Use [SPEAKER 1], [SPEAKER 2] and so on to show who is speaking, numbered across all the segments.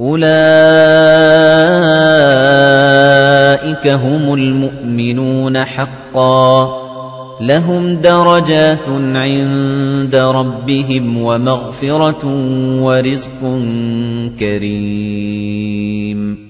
[SPEAKER 1] أُولَئِكَ هُمُ الْمُؤْمِنُونَ حَقًّا ۚ. لَّهُمْ دَرَجَاتٌ عِندَ رَبِّهِمْ وَمَغْفِرَةٌ وَرِزْقٌ كَرِيمٌ.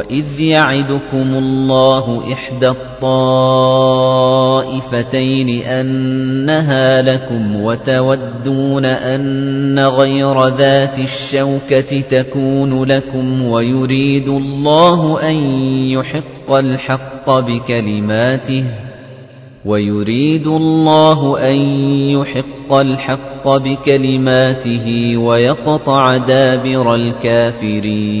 [SPEAKER 1] وَإِذْ يَعِدُكُمُ اللَّهُ إِحْدَى الطَّائِفَتَيْنِ أَنَّهَا لَكُمْ وَتَوَدُّونَ أَنَّ غَيْرَ ذَاتِ الشَّوْكَةِ تَكُونُ لَكُمْ وَيُرِيدُ اللَّهُ أَن يُحِقَّ الْحَقَّ بِكَلِمَاتِهِ وَيُرِيدُ اللَّهُ أَن يُحِقَّ الْحَقَّ بِكَلِمَاتِهِ وَيَقْطَعَ دَابِرَ الْكَافِرِينَ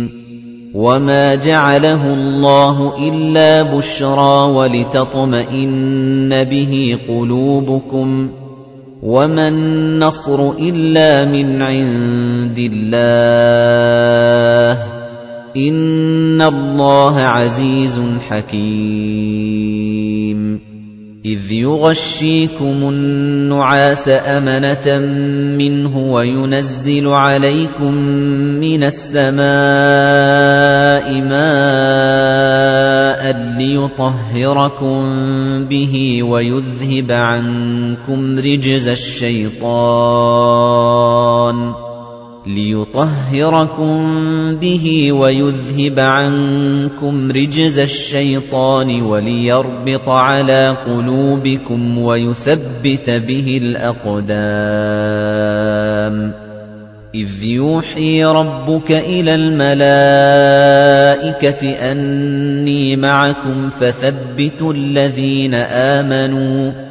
[SPEAKER 1] وَمَا جَعَلَهُ اللَّهُ إِلَّا بُشْرَىٰ وَلِتَطْمَئِنَّ بِهِ قُلُوبُكُمْ ۚ وَمَا النَّصْرُ إِلَّا مِنْ عِندِ اللَّهِ ۚ إِنَّ اللَّهَ عَزِيزٌ حَكِيمٌ إِذْ يُغَشِّيكُمُ النُّعَاسَ أَمَنَةً مِّنْهُ وَيُنَزِّلُ عَلَيْكُم مِّنَ السَّمَاءِ مَاءً لِّيُطَهِّرَكُم بِهِ وَيُذْهِبَ عَنكُمْ رِجْزَ الشَّيْطَانِ لِيُطَهِّرَكُم بِهِ وَيُذْهِبَ عَنكُمْ رِجْزَ الشَّيْطَانِ وَلِيَرْبِطَ عَلَىٰ قُلُوبِكُمْ وَيُثَبِّتَ بِهِ الْأَقْدَامَ. إِذْ يُوحِي رَبُّكَ إِلَى الْمَلَائِكَةِ أَنِّي مَعَكُمْ فَثَبِّتُوا الَّذِينَ آمَنُوا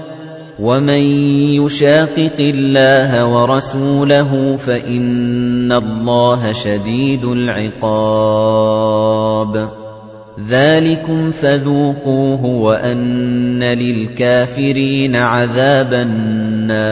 [SPEAKER 1] وَمَن يُشَاقِقِ اللَّهَ وَرَسُولَهُ فَإِنَّ اللَّهَ شَدِيدُ الْعِقَابِ ذَلِكُمْ فَذُوقُوهُ وَأَنَّ لِلْكَافِرِينَ عَذَابَ النَّارِ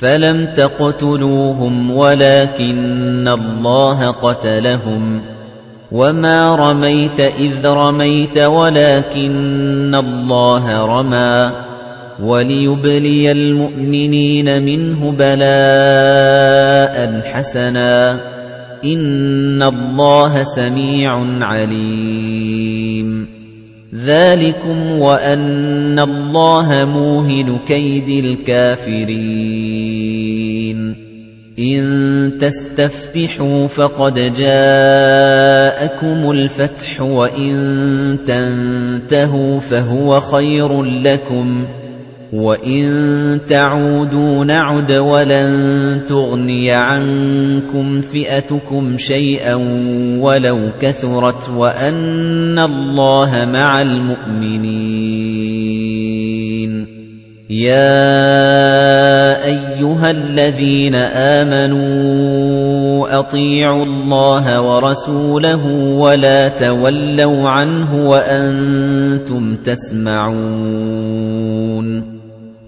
[SPEAKER 1] فَلَمْ تَقْتُلُوهُمْ وَلَكِنَّ اللَّهَ قَتَلَهُمْ وَمَا رَمَيْتَ إِذْ رَمَيْتَ وَلَكِنَّ اللَّهَ رَمَى وَلِيُبْلِيَ الْمُؤْمِنِينَ مِنْهُ بَلَاءً حَسَنًا إِنَّ اللَّهَ سَمِيعٌ عَلِيمٌ ذَلِكُمْ وَأَنَّ اللَّهَ مُوهِنُ كَيْدِ الْكَافِرِينَ. إِن تَسْتَفْتِحُوا فَقَدْ جَاءَكُمُ الْفَتْحُ وَإِن تَنتَهُوا فَهُوَ خَيْرٌ لَّكُمْ. وَإِن تَعُودُوا نَعُدْ وَلَن تُغْنِيَ عَنكُمْ فِئَتُكُمْ شَيْئًا وَلَوْ كَثُرَتْ وَأَنَّ اللَّهَ مَعَ الْمُؤْمِنِينَ يَا أَيُّهَا الَّذِينَ آمَنُوا أَطِيعُوا اللَّهَ وَرَسُولَهُ وَلَا تَوَلَّوْا عَنْهُ وَأَنتُمْ تَسْمَعُونَ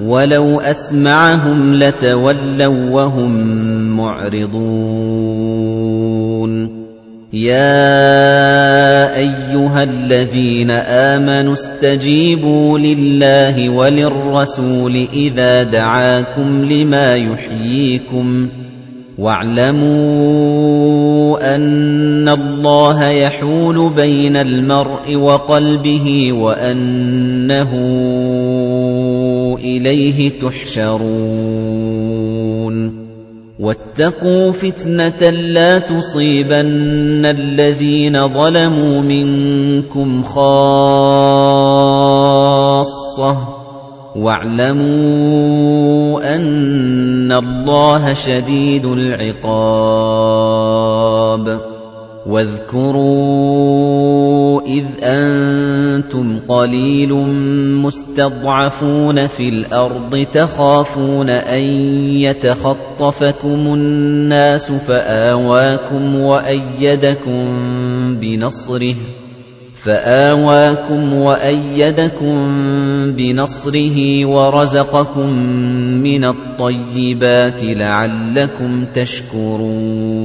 [SPEAKER 1] وَلَوْ أَسْمَعَهُمْ لَتَوَلَّوْا وَهُمْ مُعْرِضُونَ. يَا أَيُّهَا الَّذِينَ آمَنُوا اسْتَجِيبُوا لِلَّهِ وَلِلرَّسُولِ إِذَا دَعَاكُمْ لِمَا يُحْيِيكُمْ وَاعْلَمُوا أَنَّ اللَّهَ يَحُولُ بَيْنَ الْمَرْءِ وَقَلْبِهِ وَأَنَّهُ إِلَيْهِ تُحْشَرُونَ. وَاتَّقُوا فِتْنَةً لَّا تُصِيبَنَّ الَّذِينَ ظَلَمُوا مِنكُمْ خَاصَّةً. وَاعْلَمُوا أَنَّ اللَّهَ شَدِيدُ الْعِقَابِ. وَاذْكُرُوا إِذْ أَنتُمْ قَلِيلٌ مُسْتَضْعَفُونَ فِي الْأَرْضِ تَخَافُونَ أَن يَتَخَطَّفَكُمُ النَّاسُ فَآوَاكُمْ وَأَيَّدَكُم بِنَصْرِهِ فَآوَاكُمْ وَأَيَّدَكُم بِنَصْرِهِ وَرَزَقَكُم مِّنَ الطَّيِّبَاتِ لَعَلَّكُمْ تَشْكُرُونَ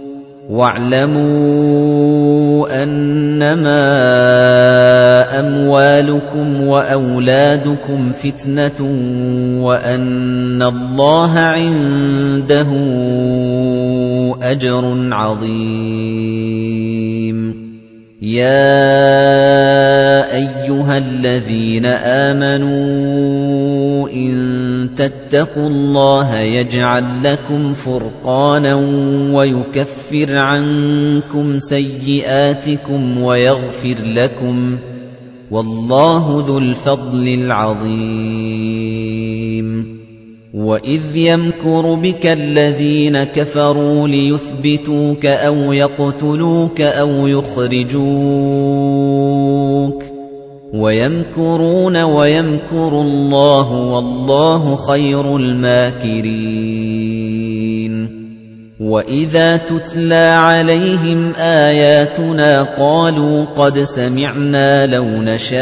[SPEAKER 1] وَاعْلَمُوا أَنَّمَا أَمْوَالُكُمْ وَأَوْلَادُكُمْ فِتْنَةٌ وَأَنَّ اللَّهَ عِندَهُ أَجْرٌ عَظِيمٌ. يَا أَيُّهَا الَّذِينَ آمَنُوا إِن تَتَّقُوا اللَّهَ يَجْعَل لَّكُمْ فُرْقَانًا وَيُكَفِّرْ عَنكُمْ سَيِّئَاتِكُمْ وَيَغْفِرْ لَكُمْ وَاللَّهُ ذُو الْفَضْلِ الْعَظِيمِ وَإِذْ يَمْكُرُ بِكَ الَّذِينَ كَفَرُوا لِيُثْبِتُوكَ أَوْ يَقْتُلُوكَ أَوْ يُخْرِجُوكَ وَيَمْكُرُونَ وَيَمْكُرُ اللَّهُ وَاللَّهُ خَيْرُ الْمَاكِرِينَ وَإِذَا تُتْلَى عَلَيْهِمْ آيَاتُنَا قَالُوا قَدْ سَمِعْنَا لَوْ نَشَاءُ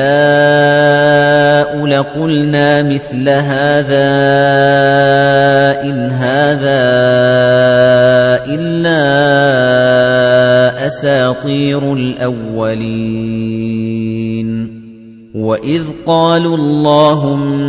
[SPEAKER 1] لَقُلْنَا مِثْلَ هَذَا إِنْ هَذَا إِلَّا أَسَاطِيرُ الْأَوَّلِينَ وَإِذْ قَالُوا اللَّهُمَّ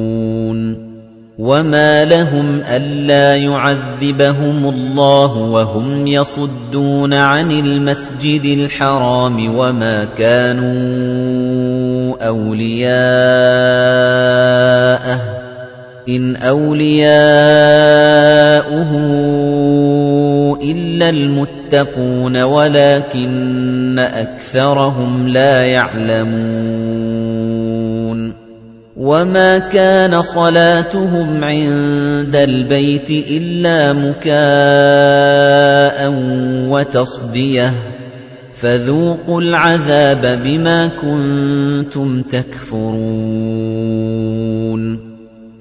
[SPEAKER 1] وَمَا لَهُمْ أَلَّا يُعَذِّبَهُمُ اللَّهُ وَهُمْ يَصُدُّونَ عَنِ الْمَسْجِدِ الْحَرَامِ وَمَا كَانُوا أَوْلِيَاءَهُ إِنْ أَوْلِيَاؤُهُ إِلَّا الْمُتَّقُونَ وَلَكِنَّ أَكْثَرَهُمْ لَا يَعْلَمُونَ وَمَا كَانَ صَلَاتُهُمْ عِندَ الْبَيْتِ إِلَّا مُكَاءً وَتَصْدِيَةً فَذُوقُوا الْعَذَابَ بِمَا كُنتُمْ تَكْفُرُونَ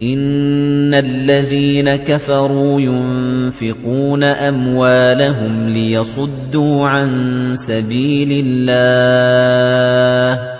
[SPEAKER 1] إِنَّ الَّذِينَ كَفَرُوا يُنفِقُونَ أَمْوَالَهُمْ لِيَصُدُّوا عَن سَبِيلِ اللَّهِ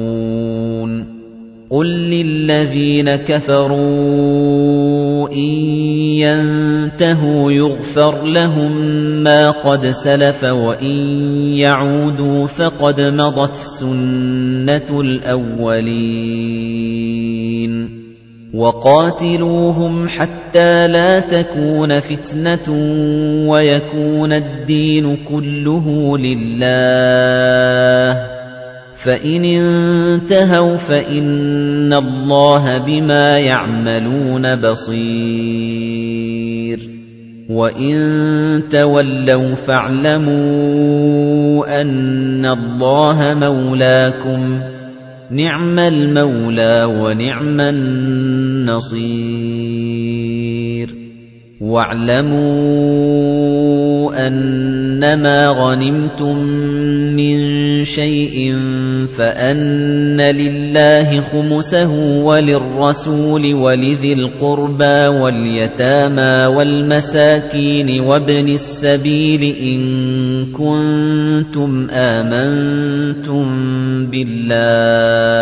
[SPEAKER 1] قُل لِّلَّذِينَ كَفَرُوا إِن يَنتَهُوا يُغْفَرْ لَهُم مَّا قَدْ سَلَفَ وَإِن يَعُودُوا فَقَدْ مَضَتْ سُنَّةُ الْأَوَّلِينَ وَقَاتِلُوهُمْ حَتَّىٰ لَا تَكُونَ فِتْنَةٌ وَيَكُونَ الدِّينُ كُلُّهُ لِلَّهِ فَإِنِ انتَهَوْا فَإِنَّ اللَّهَ بِمَا يَعْمَلُونَ بَصِيرٌ وَإِن تَوَلَّوْا فَاعْلَمُوا أَنَّ اللَّهَ مَوْلَاكُمْ نِعْمَ الْمَوْلَى وَنِعْمَ النَّصِيرُ وَاعْلَمُوا أَنَّمَا غَنِمْتُم مِّن شَيْءٍ فَأَنَّ لِلَّهِ خُمُسَهُ وَلِلرَّسُولِ وَلِذِي الْقُرْبَىٰ وَالْيَتَامَىٰ وَالْمَسَاكِينِ وَابْنِ السَّبِيلِ إِن كُنتُمْ آمَنتُم بِاللَّهِ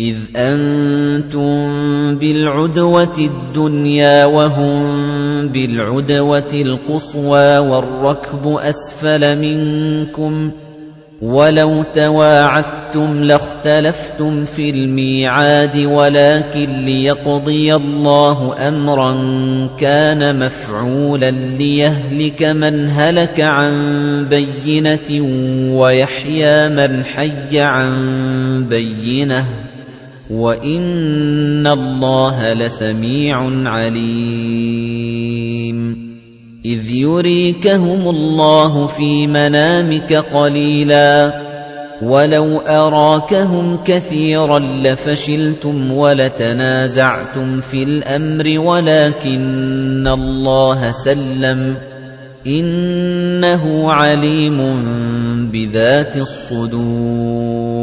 [SPEAKER 1] إِذْ أَنتُم بِالْعُدْوَةِ الدُّنْيَا وَهُم بِالْعُدْوَةِ الْقُصْوَىٰ وَالرَّكْبُ أَسْفَلَ مِنكُمْ ۚ وَلَوْ تَوَاعَدتُّمْ لَاخْتَلَفْتُمْ فِي الْمِيعَادِ وَلَٰكِن لِّيَقْضِيَ اللَّهُ أَمْرًا كَانَ مَفْعُولًا لِّيَهْلِكَ مَنْ هَلَكَ عَن بَيِّنَةٍ وَيَحْيَىٰ مَنْ حَيَّ عَن بَيِّنَةٍ ۗ وَإِنَّ اللَّهَ لَسَمِيعٌ عَلِيمٌ إِذْ يُرِيكَهُمُ اللَّهُ فِي مَنَامِكَ قَلِيلًا وَلَوْ أَرَاكَهُمْ كَثِيرًا لَّفَشِلْتُمْ وَلَتَنَازَعْتُمْ فِي الْأَمْرِ وَلَكِنَّ اللَّهَ سَلَّمَ ۗ إِنَّهُ عَلِيمٌ بِذَاتِ الصُّدُورِ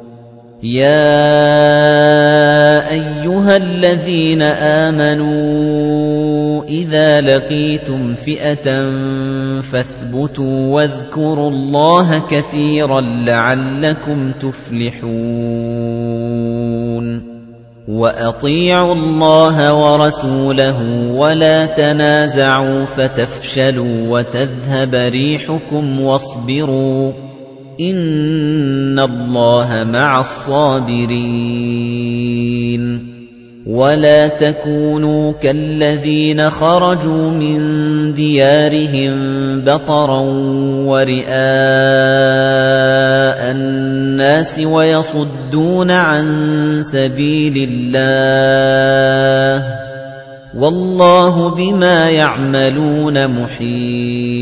[SPEAKER 1] يَا أَيُّهَا الَّذِينَ آمَنُوا إِذَا لَقِيتُمْ فِئَةً فَاثْبُتُوا وَاذْكُرُوا اللَّهَ كَثِيرًا لَّعَلَّكُمْ تُفْلِحُونَ وَأَطِيعُوا اللَّهَ وَرَسُولَهُ وَلَا تَنَازَعُوا فَتَفْشَلُوا وَتَذْهَبَ رِيحُكُمْ وَاصْبِرُوا إِنَّ اللَّهَ مَعَ الصَّابِرِينَ وَلَا تَكُونُوا كَالَّذِينَ خَرَجُوا مِن دِيَارِهِم بَطَرًا وَرِئَاءَ النَّاسِ وَيَصُدُّونَ عَن سَبِيلِ اللَّهِ وَاللَّهُ بِمَا يَعْمَلُونَ مُحِيطٌ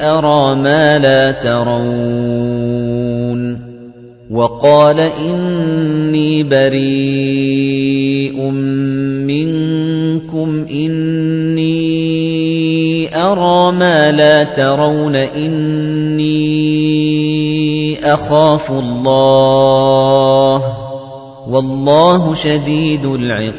[SPEAKER 1] أَرَىٰ مَا لَا تَرَوْنَ وَقَالَ إِنِّي بَرِيءٌ مِنكُمْ إِنِّي أَرَىٰ مَا لَا تَرَوْنَ إِنِّي أَخَافُ اللَّهَ وَاللَّهُ شَدِيدُ الْعِقَابِ.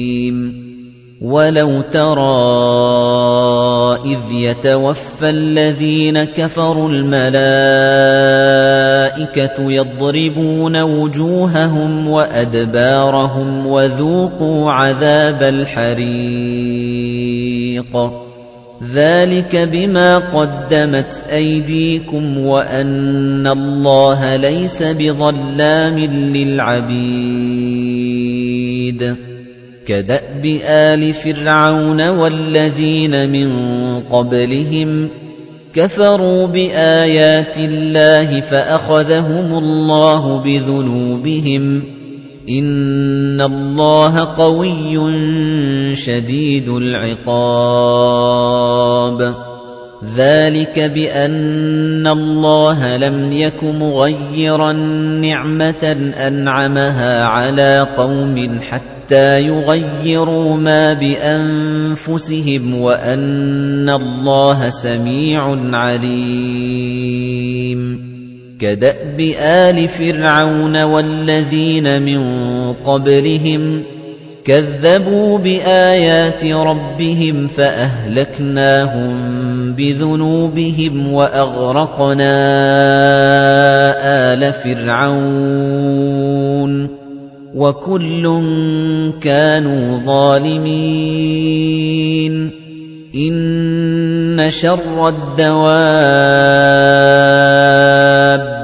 [SPEAKER 1] وَلَوْ تَرَىٰ إِذْ يَتَوَفَّى الَّذِينَ كَفَرُوا الْمَلَائِكَةُ يَضْرِبُونَ وُجُوهَهُمْ وَأَدْبَارَهُمْ وَذُوقُوا عَذَابَ الْحَرِيقِ ذَلِكَ بِمَا قَدَّمَتْ أَيْدِيكُمْ وَأَنَّ اللَّهَ لَيْسَ بِظَلَّامٍ لِّلْعَبِيدِ كَدَأْبِ آلِ فِرْعَوْنَ وَالَّذِينَ مِن قَبْلِهِمْ كَفَرُوا بِآيَاتِ اللَّهِ فَأَخَذَهُمُ اللَّهُ بِذُنُوبِهِمْ إِنَّ اللَّهَ قَوِيٌّ شَدِيدُ الْعِقَابِ ذَلِكَ بِأَنَّ اللَّهَ لَمْ يَكُ مُغَيِّرًا نِّعْمَةً أَنْعَمَهَا عَلَىٰ قَوْمٍ حَتَّىٰ يُغَيِّرُوا مَا بِأَنفُسِهِمْ وَأَنَّ اللَّهَ سَمِيعٌ عَلِيمٌ. كَدَأْبِ آلِ فِرْعَوْنَ وَالَّذِينَ مِن قَبْلِهِمْ كَذَّبُوا بِآيَاتِ رَبِّهِمْ فَأَهْلَكْنَاهُم بِذُنُوبِهِمْ وَأَغْرَقْنَا آلَ فِرْعَوْنَ. وَكُلٌّ كَانُوا ظَالِمِينَ. إِنَّ شَرَّ الدَّوَابِّ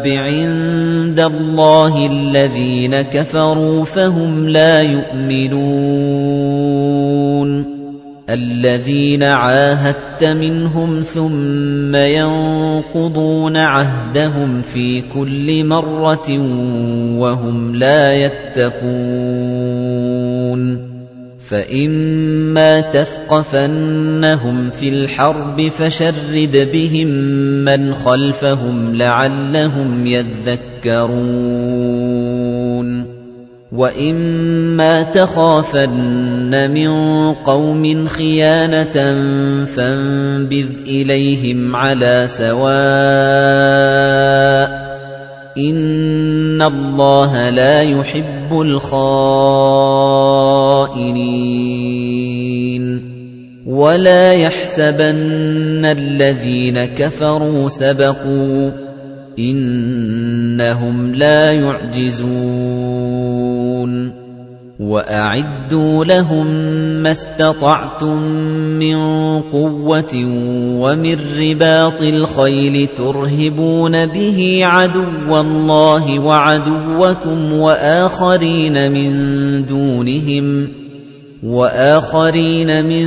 [SPEAKER 1] عِندَ اللَّهِ الَّذِينَ كَفَرُوا فَهُمْ لَا يُؤْمِنُونَ. الَّذِينَ عَاهَدتَّ مِنْهُمْ ثُمَّ يَنقُضُونَ عَهْدَهُمْ فِي كُلِّ مَرَّةٍ وَهُمْ لَا يَتَّقُونَ فَإِمَّا تَثْقَفَنَّهُمْ فِي الْحَرْبِ فَشَرِّدْ بِهِم مَّنْ خَلْفَهُمْ لَعَلَّهُمْ يَذَّكَّرُونَ وَإِمَّا تَخَافَنَّ مِن قَوْمٍ خِيَانَةً فَانبِذْ إِلَيْهِمْ عَلَىٰ سَوَاءٍ إِنَّ اللَّهَ لَا يُحِبُّ الْخَائِنِينَ وَلَا يَحْسَبَنَّ الَّذِينَ كَفَرُوا سَبَقُوا إِنَّهُمْ لَا يُعْجِزُونَ وَأَعِدُّوا لَهُم مَّا اسْتَطَعْتُم مِّن قُوَّةٍ وَمِن رِّبَاطِ الْخَيْلِ تُرْهِبُونَ بِهِ عَدُوَّ اللَّهِ وَعَدُوَّكُمْ وَآخَرِينَ مِن دُونِهِمْ وَآخَرِينَ مِن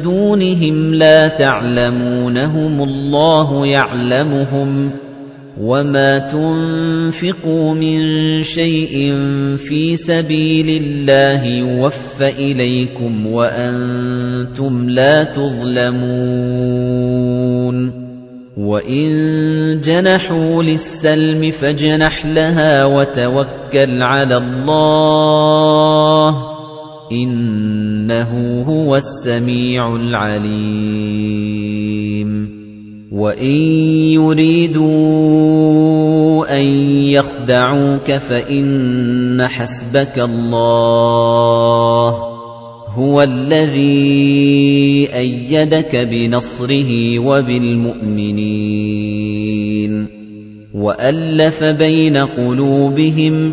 [SPEAKER 1] دُونِهِمْ لَا تَعْلَمُونَهُمُ اللَّهُ يَعْلَمُهُمْ ۗ وَمَا تُنفِقُوا مِن شَيْءٍ فِي سَبِيلِ اللَّهِ يُوَفَّ إِلَيْكُمْ وَأَنتُمْ لَا تُظْلَمُونَ وَإِن جَنَحُوا لِلسَّلْمِ فَاجْنَحْ لَهَا وَتَوَكَّلْ عَلَى اللَّهِ إِنَّهُ هُوَ السَّمِيعُ الْعَلِيمُ وَإِن يُرِيدُوا أَن يَخْدَعُوكَ فَإِنَّ حَسْبَكَ اللَّهُ هُوَ الَّذِي أَيَّدَكَ بِنَصْرِهِ وَبِالْمُؤْمِنِينَ وَأَلَّفَ بَيْنَ قُلُوبِهِمْ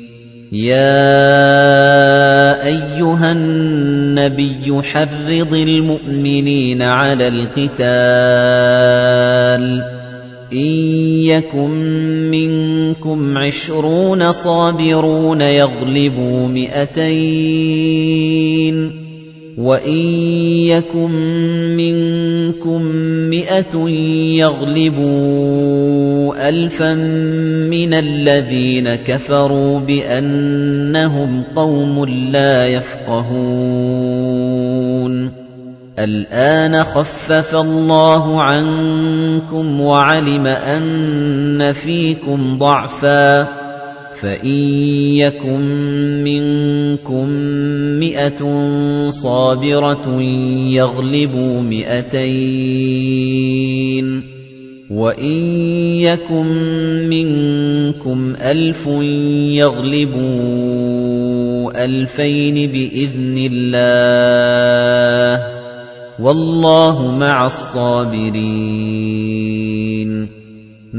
[SPEAKER 1] يَا أَيُّهَا النَّبِيُّ حَرِّضِ الْمُؤْمِنِينَ عَلَى الْقِتَالِ. إِن يَكُن مِّنكُمْ عِشْرُونَ صَابِرُونَ يَغْلِبُوا مِائَتَيْنِ وَإِن يَكُن مِّنكُم مِّائَةٌ يَغْلِبُوا أَلْفًا مِّنَ الَّذِينَ كَفَرُوا بِأَنَّهُمْ قَوْمٌ لَّا يَفْقَهُونَ الْآنَ خَفَّفَ اللَّهُ عَنكُمْ وَعَلِمَ أَنَّ فِيكُمْ ضَعْفًا فَإِن يَكُن مِّنكُم مِّائَةٌ صَابِرَةٌ يَغْلِبُوا مِائَتَيْنِ وَإِن يَكُن مِّنكُمْ أَلْفٌ يَغْلِبُوا أَلْفَيْنِ بِإِذْنِ اللَّهِ وَاللَّهُ مَعَ الصَّابِرِينَ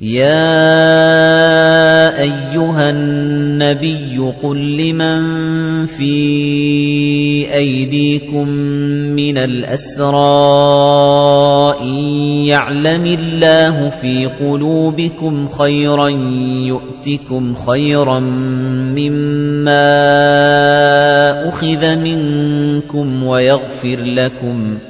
[SPEAKER 1] يَا أَيُّهَا النَّبِيُّ قُل لِّمَن فِي أَيْدِيكُم مِّنَ الْأَسْرَىٰ إِن يَعْلَمِ اللَّهُ فِي قُلُوبِكُمْ خَيْرًا يُؤْتِكُمْ خَيْرًا مِّمَّا أُخِذَ مِنكُمْ وَيَغْفِرْ لَكُمْ ۗ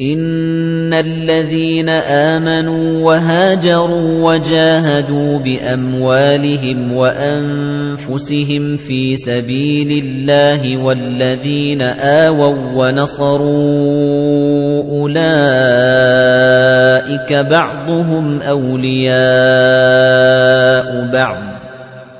[SPEAKER 1] إِنَّ الَّذِينَ آمَنُوا وَهَاجَرُوا وَجَاهَدُوا بِأَمْوَالِهِمْ وَأَنفُسِهِمْ فِي سَبِيلِ اللَّهِ وَالَّذِينَ آوَوا وَّنَصَرُوا أُولَئِكَ بَعْضُهُمْ أَوْلِيَاءُ بَعْضٍ